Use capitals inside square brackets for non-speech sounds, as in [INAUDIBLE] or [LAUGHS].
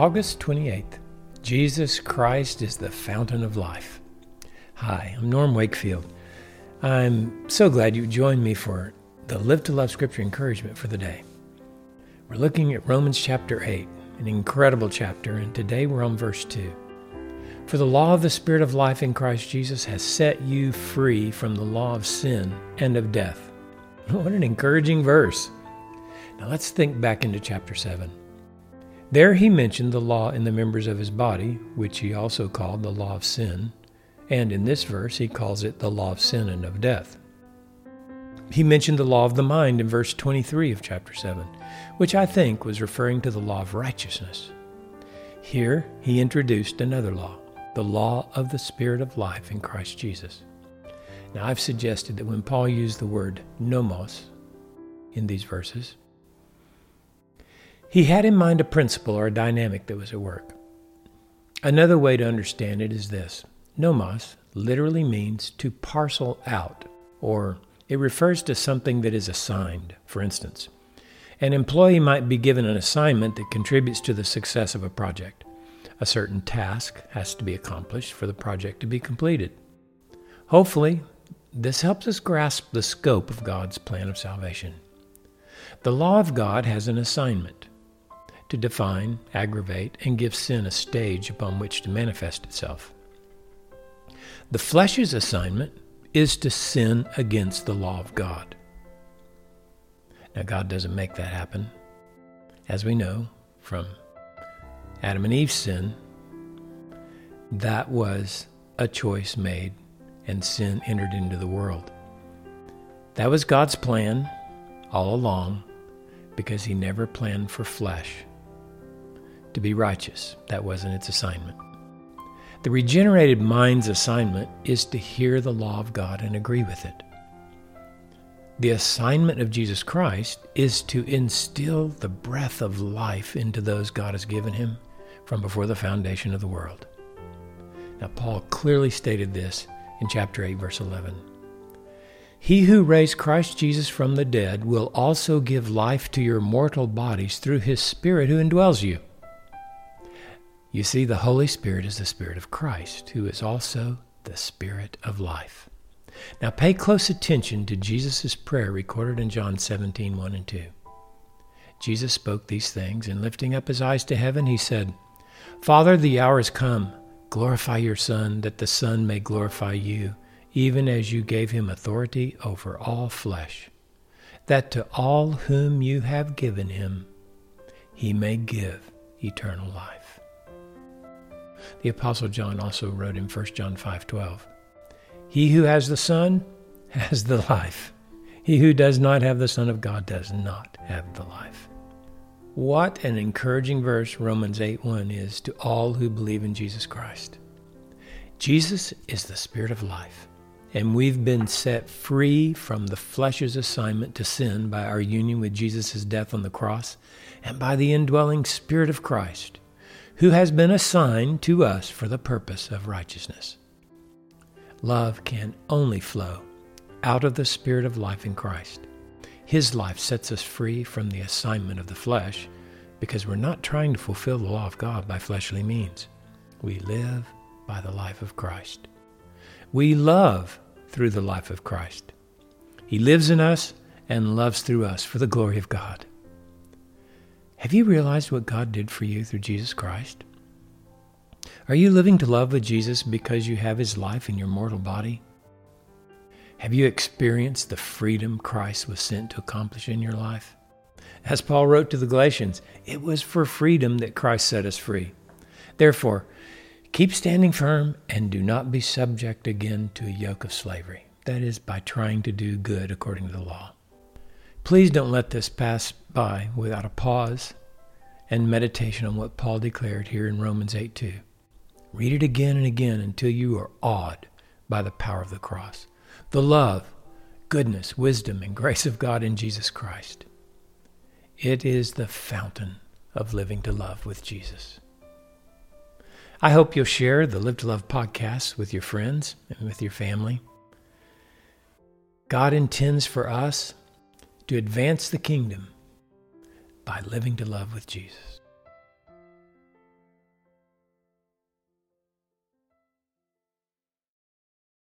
August 28th. Jesus Christ is the fountain of life. Hi, I'm Norm Wakefield. I'm so glad you joined me for the Live to Love Scripture encouragement for the day. We're looking at Romans chapter 8, an incredible chapter, and today we're on verse 2. For the law of the Spirit of life in Christ Jesus has set you free from the law of sin and of death. [LAUGHS] What an encouraging verse. Now let's think back into chapter 7. There he mentioned the law in the members of his body, which he also called the law of sin, and in this verse he calls it the law of sin and of death. He mentioned the law of the mind in verse 23 of chapter 7, which I think was referring to the law of righteousness. Here he introduced another law, the law of the Spirit of life in Christ Jesus. Now I've suggested that when Paul used the word nomos in these verses, he had in mind a principle or a dynamic that was at work. Another way to understand it is this nomos literally means to parcel out, or it refers to something that is assigned. For instance, an employee might be given an assignment that contributes to the success of a project. A certain task has to be accomplished for the project to be completed. Hopefully, this helps us grasp the scope of God's plan of salvation. The law of God has an assignment to define, aggravate, and give sin a stage upon which to manifest itself. The flesh's assignment is to sin against the law of God. Now, God doesn't make that happen. As we know from Adam and Eve's sin, that was a choice made and sin entered into the world. That was God's plan all along because He never planned for flesh to be righteous. That wasn't its assignment. The regenerated mind's assignment is to hear the law of God and agree with it. The assignment of Jesus Christ is to instill the breath of life into those God has given him from before the foundation of the world. Now, Paul clearly stated this in chapter 8, verse 11. He who raised Christ Jesus from the dead will also give life to your mortal bodies through his Spirit who indwells you. You see, the Holy Spirit is the Spirit of Christ, who is also the Spirit of life. Now pay close attention to Jesus' prayer recorded in John 17, 1 and 2. Jesus spoke these things, and lifting up his eyes to heaven, he said, Father, the hour is come. Glorify your Son, that the Son may glorify you, even as you gave him authority over all flesh, that to all whom you have given him, he may give eternal life. The apostle John also wrote in 1 John 5:12, "He who has the Son has the life. He who does not have the Son of God does not have the life." What an encouraging verse Romans 8:1 is to all who believe in Jesus Christ. Jesus is the spirit of life, and we've been set free from the flesh's assignment to sin by our union with Jesus' death on the cross and by the indwelling spirit of Christ who has been assigned to us for the purpose of righteousness. Love can only flow out of the Spirit of life in Christ. His life sets us free from the assignment of the flesh because we're not trying to fulfill the law of God by fleshly means. We live by the life of Christ. We love through the life of Christ. He lives in us and loves through us for the glory of God. Have you realized what God did for you through Jesus Christ? Are you living to love with Jesus because you have his life in your mortal body? Have you experienced the freedom Christ was sent to accomplish in your life? As Paul wrote to the Galatians, it was for freedom that Christ set us free. Therefore, keep standing firm and do not be subject again to a yoke of slavery. That is, by trying to do good according to the law. Please don't let this pass by without a pause and meditation on what Paul declared here in Romans 8 2. Read it again and again until you are awed by the power of the cross, the love, goodness, wisdom, and grace of God in Jesus Christ. It is the fountain of living to love with Jesus. I hope you'll share the Live to Love podcast with your friends and with your family. God intends for us to advance the kingdom by living to love with Jesus.